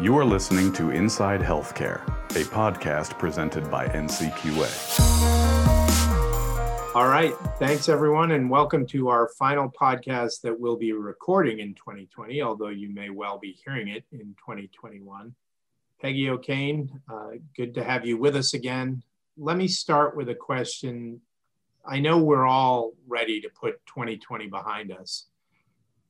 You are listening to Inside Healthcare, a podcast presented by NCQA. All right. Thanks, everyone, and welcome to our final podcast that we'll be recording in 2020, although you may well be hearing it in 2021. Peggy O'Kane, uh, good to have you with us again. Let me start with a question. I know we're all ready to put 2020 behind us,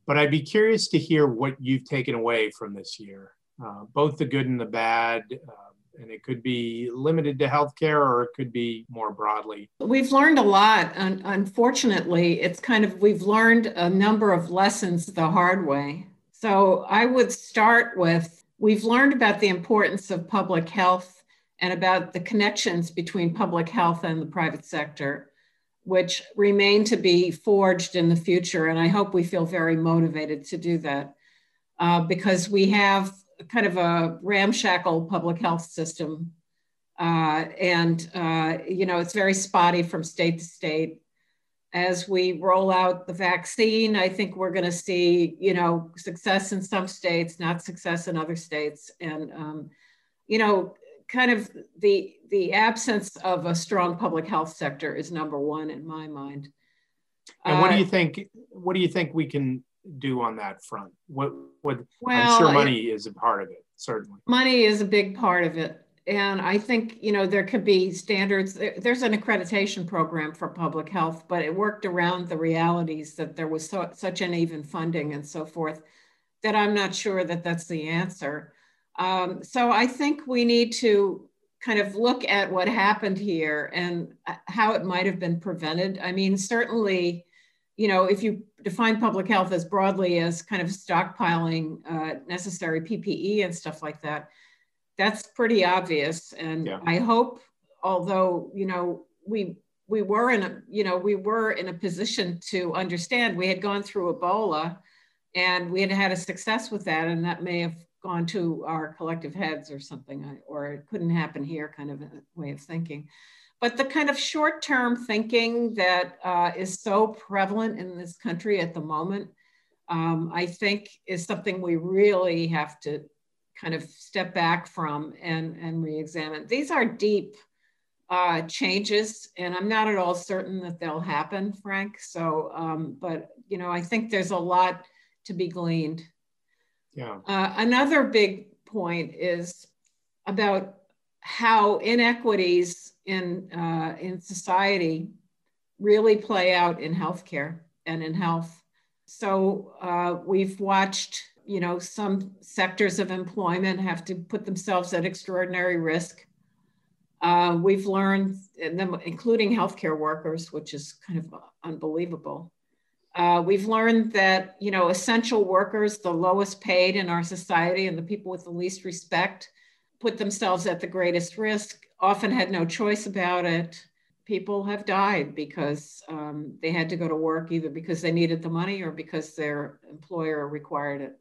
but I'd be curious to hear what you've taken away from this year uh, both the good and the bad. Uh, and it could be limited to healthcare or it could be more broadly. We've learned a lot. And unfortunately, it's kind of, we've learned a number of lessons the hard way. So I would start with we've learned about the importance of public health and about the connections between public health and the private sector, which remain to be forged in the future. And I hope we feel very motivated to do that uh, because we have kind of a ramshackle public health system. Uh, and, uh, you know, it's very spotty from state to state. As we roll out the vaccine, I think we're going to see, you know, success in some states, not success in other states. And, um, you know, kind of the, the absence of a strong public health sector is number one in my mind. And what do you uh, think? What do you think we can do on that front? What what well, I'm sure money it, is a part of it, certainly. Money is a big part of it. And I think, you know, there could be standards. There's an accreditation program for public health, but it worked around the realities that there was so, such uneven funding and so forth that I'm not sure that that's the answer. Um, so I think we need to kind of look at what happened here and uh, how it might have been prevented. I mean, certainly, you know, if you define public health as broadly as kind of stockpiling uh, necessary PPE and stuff like that, that's pretty obvious. And yeah. I hope, although, you know, we we were in a, you know, we were in a position to understand we had gone through Ebola and we had had a success with that. And that may have gone to our collective heads or something, or it couldn't happen here kind of a way of thinking. But the kind of short term thinking that uh, is so prevalent in this country at the moment, um, I think is something we really have to kind of step back from and, and re examine. These are deep uh, changes, and I'm not at all certain that they'll happen, Frank. So, um, but you know, I think there's a lot to be gleaned. Yeah. Uh, another big point is about how inequities in, uh, in society really play out in healthcare and in health. So uh, we've watched, you know, some sectors of employment have to put themselves at extraordinary risk. Uh, we've learned, including healthcare workers, which is kind of unbelievable. Uh, we've learned that, you know, essential workers, the lowest paid in our society and the people with the least respect, put themselves at the greatest risk often had no choice about it. People have died because um, they had to go to work either because they needed the money or because their employer required it.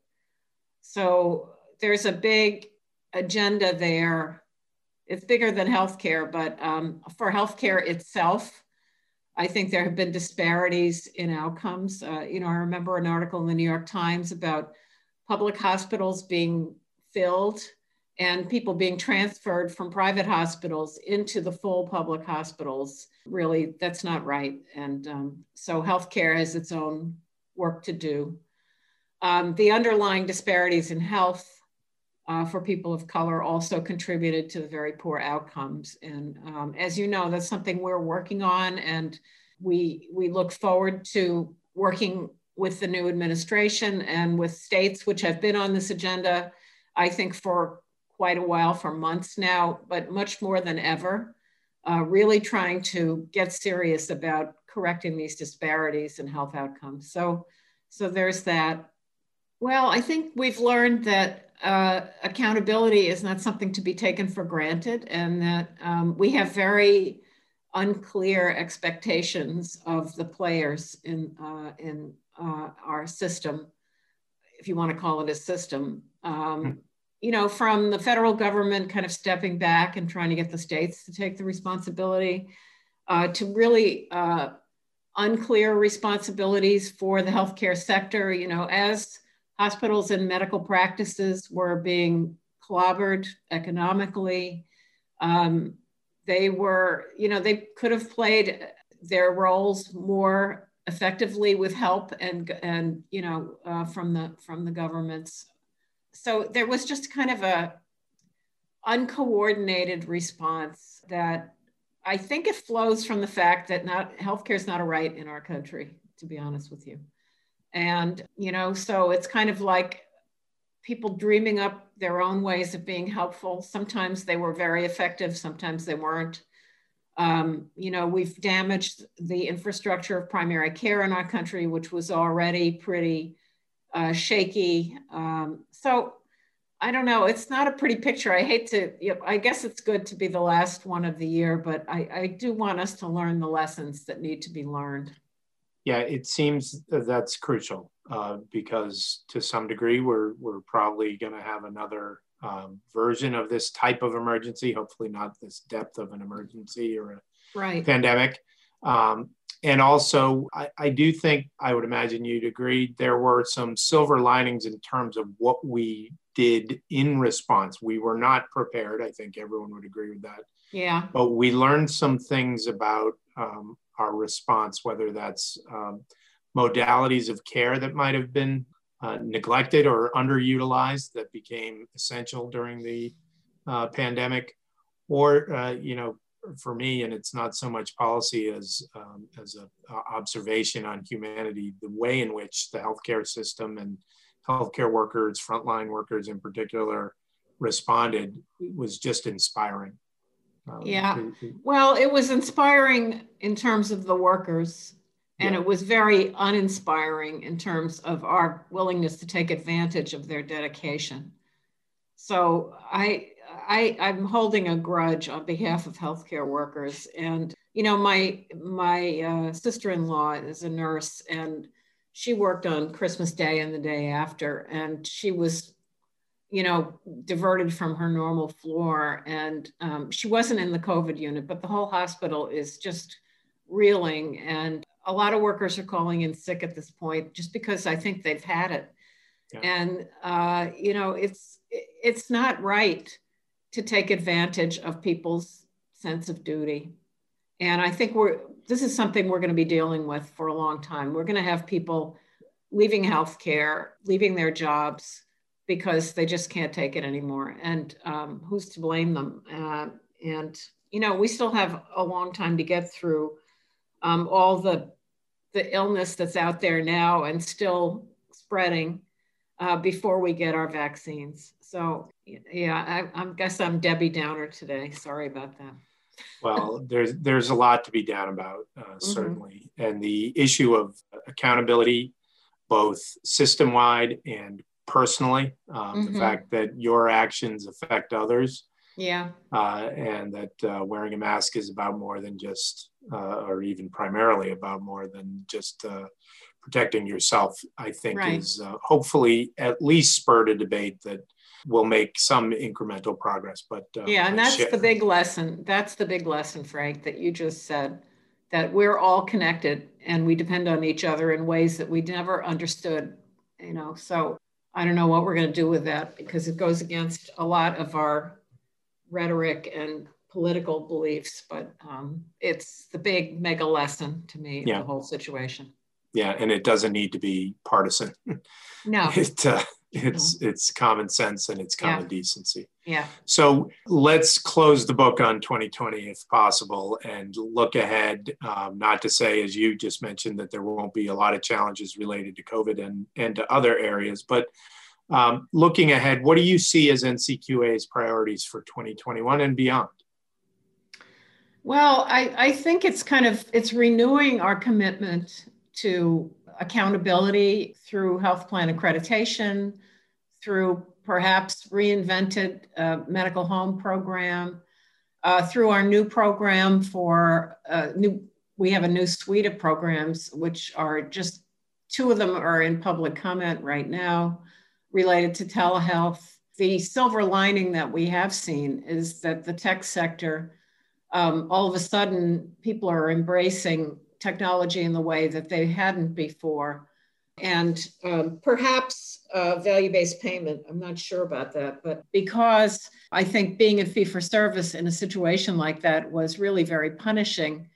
So there's a big agenda there. It's bigger than healthcare, but um, for healthcare itself, I think there have been disparities in outcomes. Uh, you know, I remember an article in the New York Times about public hospitals being filled and people being transferred from private hospitals into the full public hospitals. Really, that's not right. And um, so healthcare has its own work to do. Um, the underlying disparities in health uh, for people of color also contributed to the very poor outcomes. And um, as you know, that's something we're working on, and we we look forward to working with the new administration and with states which have been on this agenda. I think for quite a while, for months now, but much more than ever, uh, really trying to get serious about correcting these disparities in health outcomes. So, so there's that. Well, I think we've learned that uh, accountability is not something to be taken for granted, and that um, we have very unclear expectations of the players in uh, in uh, our system, if you want to call it a system. Um, hmm you know, from the federal government kind of stepping back and trying to get the states to take the responsibility, uh, to really uh, unclear responsibilities for the healthcare sector. You know, as hospitals and medical practices were being clobbered economically. Um, they were, you know, they could have played their roles more effectively with help and and you know uh, from the from the governments. So there was just kind of a uncoordinated response that I think it flows from the fact that not healthcare is not a right in our country, to be honest with you. And you know, so it's kind of like people dreaming up their own ways of being helpful. Sometimes they were very effective, sometimes they weren't. Um, you know, we've damaged the infrastructure of primary care in our country, which was already pretty uh, shaky. Um, so I don't know. It's not a pretty picture. I hate to, you know, I guess it's good to be the last one of the year, but I, I do want us to learn the lessons that need to be learned. Yeah, it seems that that's crucial uh, because to some degree we're, we're probably going to have another um, version of this type of emergency, hopefully not this depth of an emergency or a right. pandemic. Um, and also, I, I, do think I would imagine you'd agree there were some silver linings in terms of what we did in response. We were not prepared. I think everyone would agree with that. Yeah. But we learned some things about um, our response, whether that's um, modalities of care that might have been uh, neglected or underutilized that became essential during the uh, pandemic, or uh, you know, for me, and it's not so much policy as um, as an observation on humanity, the way in which the healthcare system and healthcare workers, frontline workers in particular, responded was just inspiring. Um, yeah. well, it was inspiring in terms of the workers, and yeah. it was very uninspiring in terms of our willingness to take advantage of their dedication. So I, I, I'm holding a grudge on behalf of healthcare workers, and you know, my my uh, sister-in-law is a nurse, and she worked on Christmas Day and the day after, and she was, you know, diverted from her normal floor. And um, she wasn't in the COVID unit, but the whole hospital is just reeling. And a lot of workers are calling in sick at this point just because I think they've had it. Yeah. And uh, you know, it's it's not right to take advantage of people's sense of duty. And I think we're this is something we're going to be dealing with for a long time. We're going to have people leaving healthcare, leaving their jobs because they just can't take it anymore. And um, who's to blame them? Uh, and you know, we still have a long time to get through um, all the the illness that's out there now and still spreading uh, before we get our vaccines. So yeah, I, I guess I'm Debbie Downer today. Sorry about that well, there's there's a lot to be down about, uh, mm-hmm. certainly, and the issue of accountability, both system wide and personally, um, mm-hmm. the fact that your actions affect others, yeah, uh, and that uh, wearing a mask is about more than just, uh, or even primarily about more than just uh, protecting yourself. I think right. is uh, hopefully at least spurred a debate that will make some incremental progress. But uh, yeah, and that's the big lesson. That's the big lesson, Frank, that you just said that we're all connected and we depend on each other in ways that we never understood. You know, so I don't know what we're going to do with that because it goes against a lot of our rhetoric and political beliefs, but um, it's the big mega lesson to me yeah. the whole situation. Yeah, and it doesn't need to be partisan. No, it uh, it's it's common sense and it's common yeah. decency. Yeah. So let's close the book on 2020 if possible and look ahead um, not to say as you just mentioned that there won't be a lot of challenges related to covid and and to other areas but um, looking ahead what do you see as ncqa's priorities for 2021 and beyond? Well I, I think it's kind of it's renewing our commitment to accountability through health plan accreditation, through perhaps reinvented uh, medical home program, uh, through our new program for uh, new, we have a new suite of programs, which are just two of them are in public comment right now related to telehealth. The silver lining that we have seen is that the tech sector, um, all of a sudden, people are embracing technology in the way that they hadn't before. and um, perhaps uh, value-based payment. I'm not sure about that, but because I think being in fee-for-service in a situation like that was really very punishing,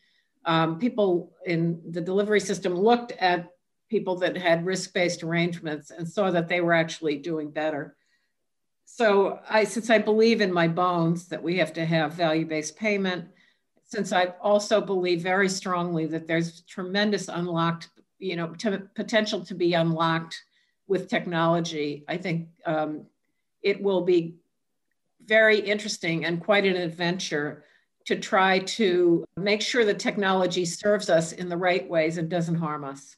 um, people in the delivery system looked at people that had risk-based arrangements and saw that they were actually doing better. So I, since I believe in my bones that we have to have value-based payment, since I also believe very strongly that there's tremendous unlocked, you know, potential to be unlocked with technology, I think um, it will be very interesting and quite an adventure to try to make sure the technology serves us in the right ways and doesn't harm us.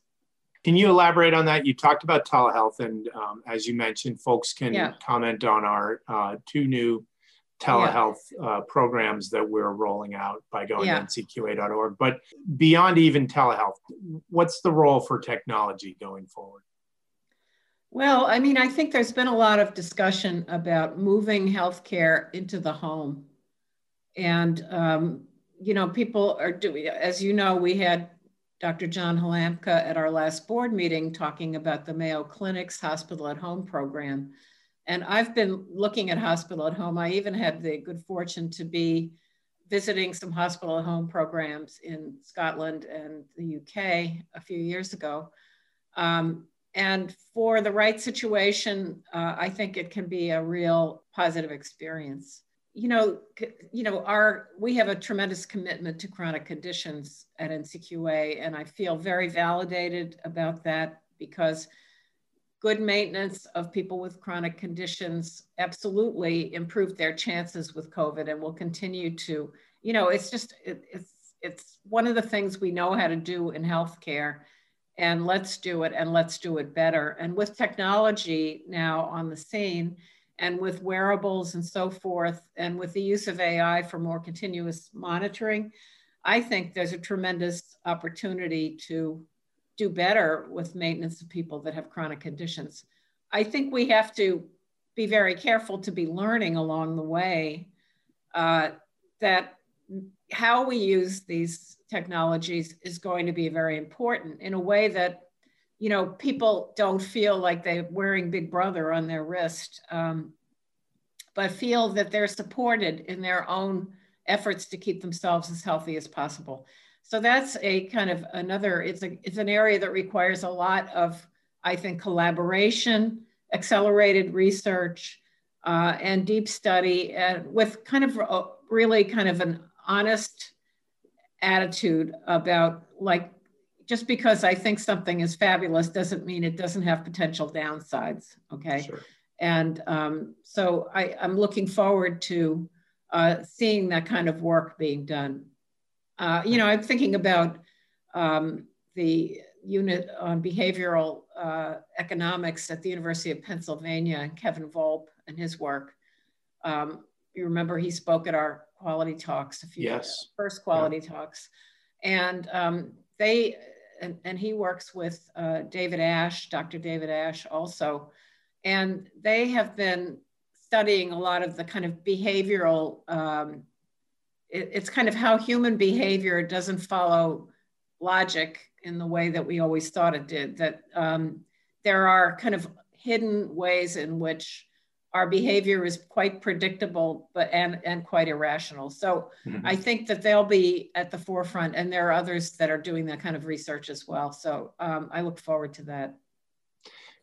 Can you elaborate on that? You talked about telehealth, and um, as you mentioned, folks can yeah. comment on our uh, two new telehealth yeah. uh, programs that we're rolling out by going yeah. to ncqa.org. But beyond even telehealth, what's the role for technology going forward? Well, I mean, I think there's been a lot of discussion about moving healthcare into the home. And, um, you know, people are doing, as you know, we had Dr. John Halamka at our last board meeting talking about the Mayo Clinic's hospital at home program. And I've been looking at hospital at home. I even had the good fortune to be visiting some hospital at home programs in Scotland and the UK a few years ago. Um, and for the right situation, uh, I think it can be a real positive experience. You know, you know, our we have a tremendous commitment to chronic conditions at NCQA, and I feel very validated about that because good maintenance of people with chronic conditions absolutely improved their chances with COVID, and will continue to. You know, it's just it, it's it's one of the things we know how to do in healthcare and let's do it and let's do it better. And with technology now on the scene and with wearables and so forth, and with the use of AI for more continuous monitoring, I think there's a tremendous opportunity to do better with maintenance of people that have chronic conditions. I think we have to be very careful to be learning along the way uh, that how we use these technologies is going to be very important in a way that you know people don't feel like they're wearing big brother on their wrist um, but feel that they're supported in their own efforts to keep themselves as healthy as possible so that's a kind of another it's a it's an area that requires a lot of i think collaboration accelerated research uh, and deep study and with kind of a, really kind of an honest attitude about like just because I think something is fabulous doesn't mean it doesn't have potential downsides. Okay. Sure. And um, so I, am looking forward to uh, seeing that kind of work being done. Uh, you know, I'm thinking about um, the unit on behavioral uh, economics at the University of Pennsylvania and Kevin Volpp and his work. Um, you remember he spoke at our quality talks a few yes. first quality yeah. talks and um, they and, and, he works with uh, david Asch dr david Asch also and they have been studying a lot of the kind of behavioral um, it, it's kind of how human behavior doesn't follow logic in the way that we always thought it did that um, there are kind of hidden ways in which our behavior is quite predictable but and and quite irrational. So mm-hmm. i think that they'll be at the forefront and there are others that are doing that kind of research as well. So um, i look forward to that.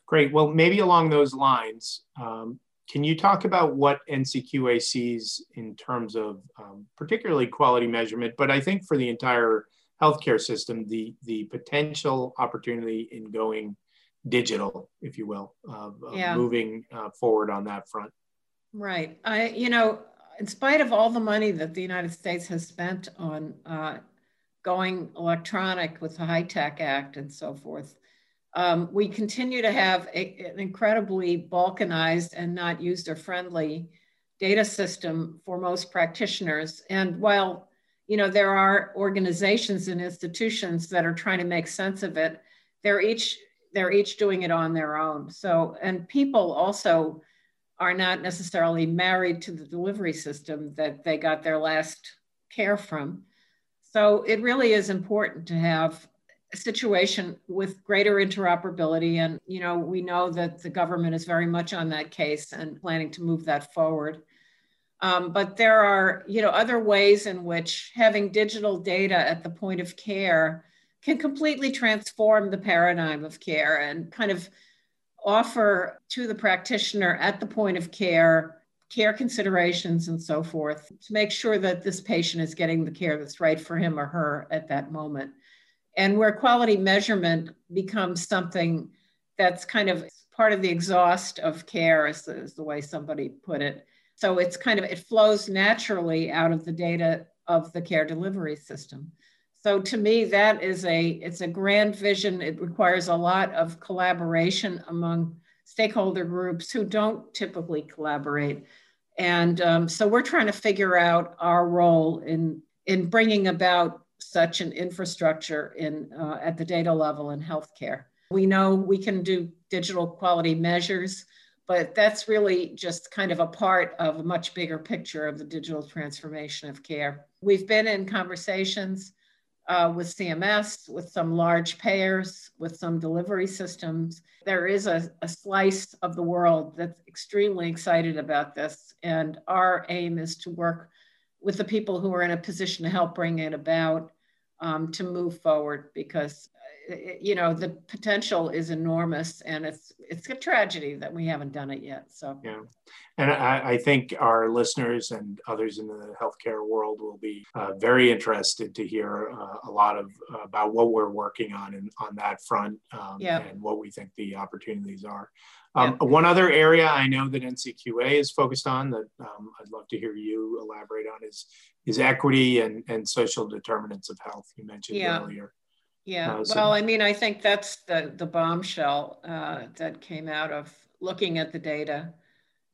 Great. Well maybe along those lines um, can you talk about what ncqa sees in terms of um, particularly quality measurement but i think for the entire healthcare system the the potential opportunity in going digital, if you will, uh, yeah. moving uh, forward on that front. Right. I, you know, in spite of all the money that the United States has spent on uh, going electronic with the HITECH Act and so forth, um, we continue to have a, an incredibly balkanized and not user-friendly data system for most practitioners. And while you know there are organizations and institutions that are trying to make sense of it, they're each they're each doing it on their own. So, and people also are not necessarily married to the delivery system that they got their last care from. So it really is important to have situation with greater interoperability. And, you know, we know that the government is very much on that case and planning to move that forward. Um, but there are, you know, other ways in which having digital data at the point of care can completely transform the paradigm of care and kind of offer to the practitioner at the point of care care considerations and so forth to make sure that this patient is getting the care that's right for him or her at that moment. And where quality measurement becomes something that's kind of part of the exhaust of care, is the, is the way somebody put it. So it's kind of, it flows naturally out of the data of the care delivery system. So to me, that is a, it's a grand vision. It requires a lot of collaboration among stakeholder groups who don't typically collaborate. And um, so we're trying to figure out our role in, in bringing about such an infrastructure in, uh, at the data level in healthcare. We know we can do digital quality measures, but that's really just kind of a part of a much bigger picture of the digital transformation of care. We've been in conversations uh, with CMS, with some large payers, with some delivery systems. There is a, a slice of the world that's extremely excited about this. And our aim is to work with the people who are in a position to help bring it about um, to move forward because you know the potential is enormous and it's it's a tragedy that we haven't done it yet so yeah and i, I think our listeners and others in the healthcare world will be uh, very interested to hear uh, a lot of uh, about what we're working on and on that front um, yeah. and what we think the opportunities are um, yeah. one other area i know that ncqa is focused on that um, i'd love to hear you elaborate on is is equity and, and social determinants of health you mentioned yeah. earlier yeah, uh, so, well, I mean, I think that's the the bombshell uh, that came out of looking at the data.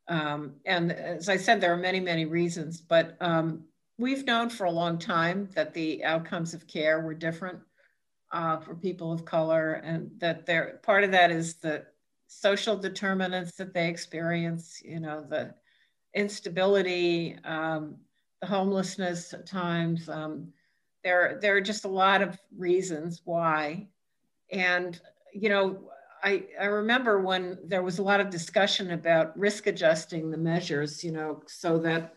Um, and as I said, there are many, many reasons, but um, we've known for a long time that the outcomes of care were different uh, for people of color, and that there part of that is the social determinants that they experience. You know, the instability, um, homelessness at times. Um, there, there are just a lot of reasons why. And, you know, I, I remember when there was a lot of discussion about risk adjusting the measures, you know, so that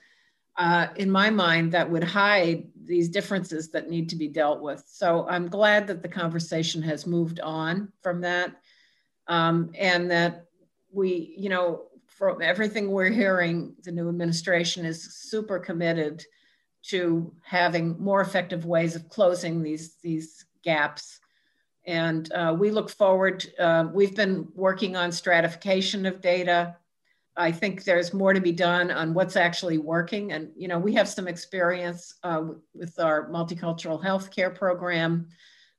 uh, in my mind, that would hide these differences that need to be dealt with. So I'm glad that the conversation has moved on from that um, and that we, you know, from everything we're hearing, the new administration is super committed to having more effective ways of closing these, these gaps. And uh, we look forward, uh, we've been working on stratification of data. I think there's more to be done on what's actually working. And, you know, we have some experience uh, with our multicultural healthcare program,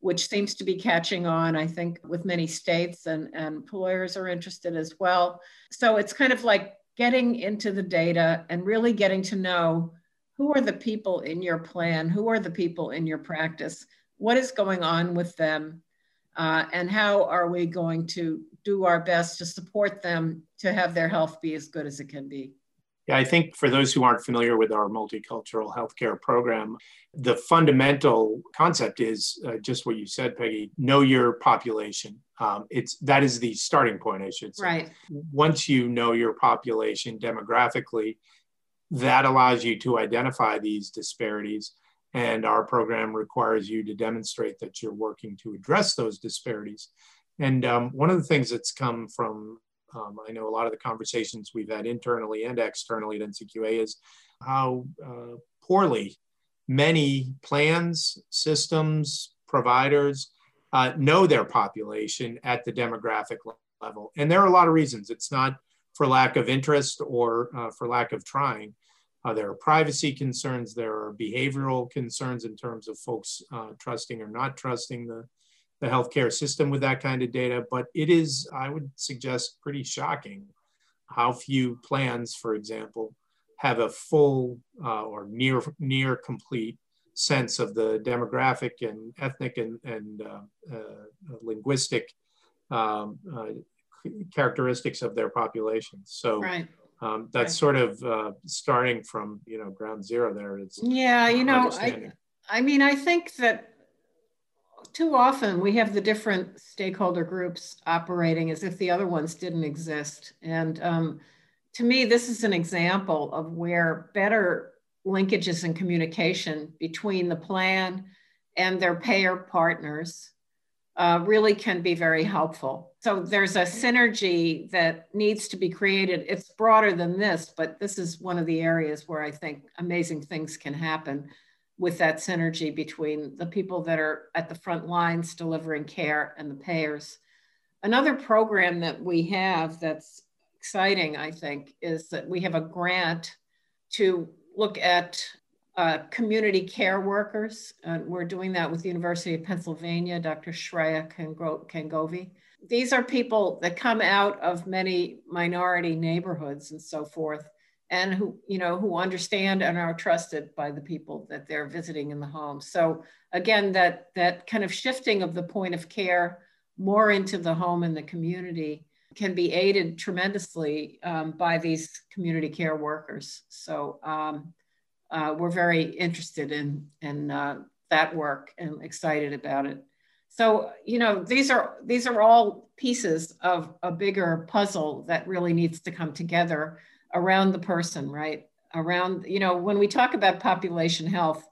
which seems to be catching on, I think, with many states and, and employers are interested as well. So it's kind of like getting into the data and really getting to know who are the people in your plan? Who are the people in your practice? What is going on with them? Uh, and how are we going to do our best to support them to have their health be as good as it can be? Yeah, I think for those who aren't familiar with our multicultural healthcare program, the fundamental concept is uh, just what you said, Peggy. Know your population. Um, it's that is the starting point, I should say. Right. Once you know your population demographically, that allows you to identify these disparities. And our program requires you to demonstrate that you're working to address those disparities. And um, one of the things that's come from, um, I know a lot of the conversations we've had internally and externally at NCQA is how uh, poorly many plans, systems, providers uh, know their population at the demographic level. And there are a lot of reasons. It's not for lack of interest or uh, for lack of trying. Uh, there are privacy concerns, there are behavioral concerns in terms of folks uh, trusting or not trusting the, the healthcare system with that kind of data. But it is, I would suggest, pretty shocking how few plans, for example, have a full uh, or near near complete sense of the demographic and ethnic and, and uh, uh, linguistic um, uh, characteristics of their populations. So right. um, that's right. sort of uh, starting from you know ground zero there. It's yeah, you know, I I mean, I think that too often we have the different stakeholder groups operating as if the other ones didn't exist. And um, to me, this is an example of where better linkages and communication between the plan and their payer partners uh, really can be very helpful. So there's a synergy that needs to be created. It's broader than this, but this is one of the areas where I think amazing things can happen with that synergy between the people that are at the front lines delivering care and the payers. Another program that we have that's exciting, I think, is that we have a grant to look at uh, community care workers. Uh, we're doing that with the University of Pennsylvania, Dr. Shreya Kangovi. These are people that come out of many minority neighborhoods and so forth, and who, you know, who understand and are trusted by the people that they're visiting in the home. So again, that, that kind of shifting of the point of care more into the home and the community can be aided tremendously um, by these community care workers. So um, uh, we're very interested in, in uh, that work and excited about it. So, you know, these are, these are all pieces of a bigger puzzle that really needs to come together around the person, right? Around, you know, when we talk about population health,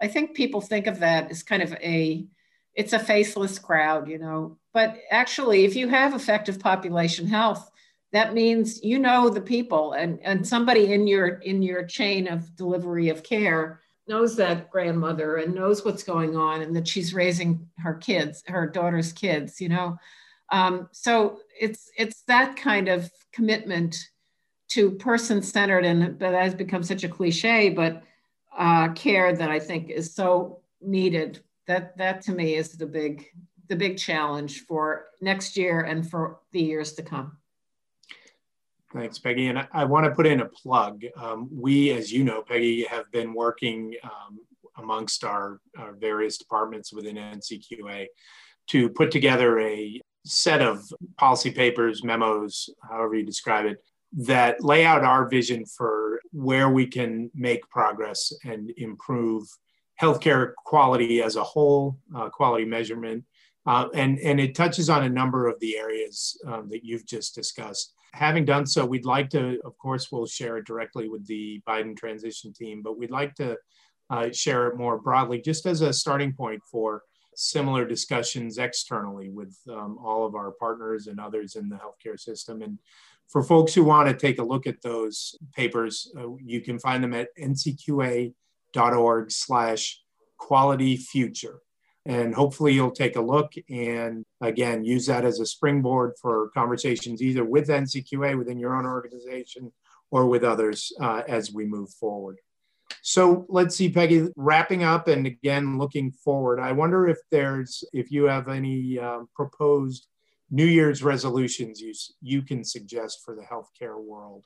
I think people think of that as kind of a, it's a faceless crowd, you know. But actually, if you have effective population health, that means you know the people and, and somebody in your in your chain of delivery of care knows that grandmother and knows what's going on and that she's raising her kids her daughter's kids you know um, so it's it's that kind of commitment to person centered and that has become such a cliche but uh, care that i think is so needed that that to me is the big the big challenge for next year and for the years to come Thanks, Peggy. And I, I want to put in a plug. Um, we, as you know, Peggy, have been working um, amongst our, our, various departments within NCQA to put together a set of policy papers, memos, however you describe it, that lay out our vision for where we can make progress and improve healthcare quality as a whole, uh, quality measurement. Uh, and, and it touches on a number of the areas um, that you've just discussed. Having done so, we'd like to, of course, we'll share it directly with the Biden transition team, but we'd like to uh, share it more broadly just as a starting point for similar discussions externally with um, all of our partners and others in the healthcare system. And for folks who want to take a look at those papers, uh, you can find them at ncqa.org slash quality future. And hopefully you'll take a look and again use that as a springboard for conversations either with ncqa within your own organization or with others uh, as we move forward. So let's see peggy wrapping up and again looking forward i wonder if there's if you have any um, proposed new year's resolutions you, you can suggest for the healthcare world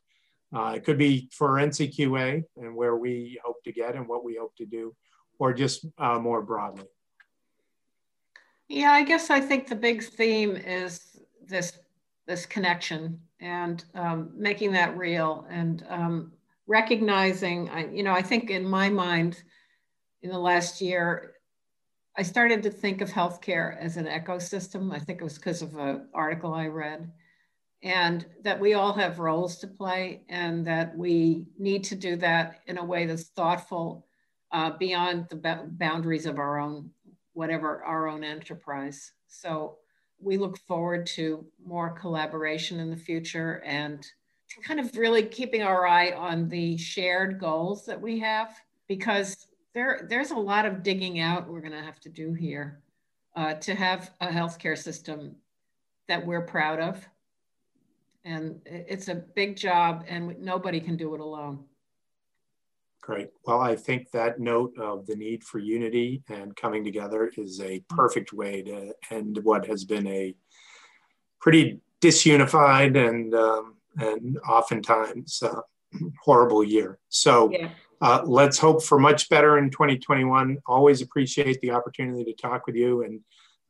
uh, it could be for ncqa and where we hope to get and what we hope to do or just uh, more broadly yeah, I guess I think the big theme is this this connection and um, making that real and um, recognizing. I, you know, I think in my mind, in the last year, I started to think of healthcare as an ecosystem. I think it was because of an article I read, and that we all have roles to play, and that we need to do that in a way that's thoughtful uh, beyond the boundaries of our own whatever our own enterprise. So we look forward to more collaboration in the future and kind of really keeping our eye on the shared goals that we have because there, there's a lot of digging out we're going to have to do here uh, to have a healthcare system that we're proud of. And it's a big job, and nobody can do it alone. Great. Well, I think that note of the need for unity and coming together is a perfect way to end what has been a pretty disunified and um, and oftentimes uh, horrible year. So yeah. Uh, let's hope for much better in 2021. Always appreciate the opportunity to talk with you, and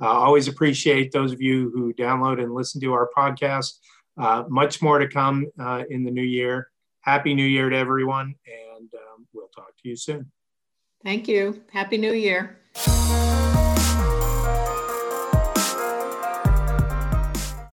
uh, always appreciate those of you who download and listen to our podcast. Uh, much more to come uh, in the new year. Happy New Year to everyone, and um, we'll talk to you soon. Thank you. Happy New Year.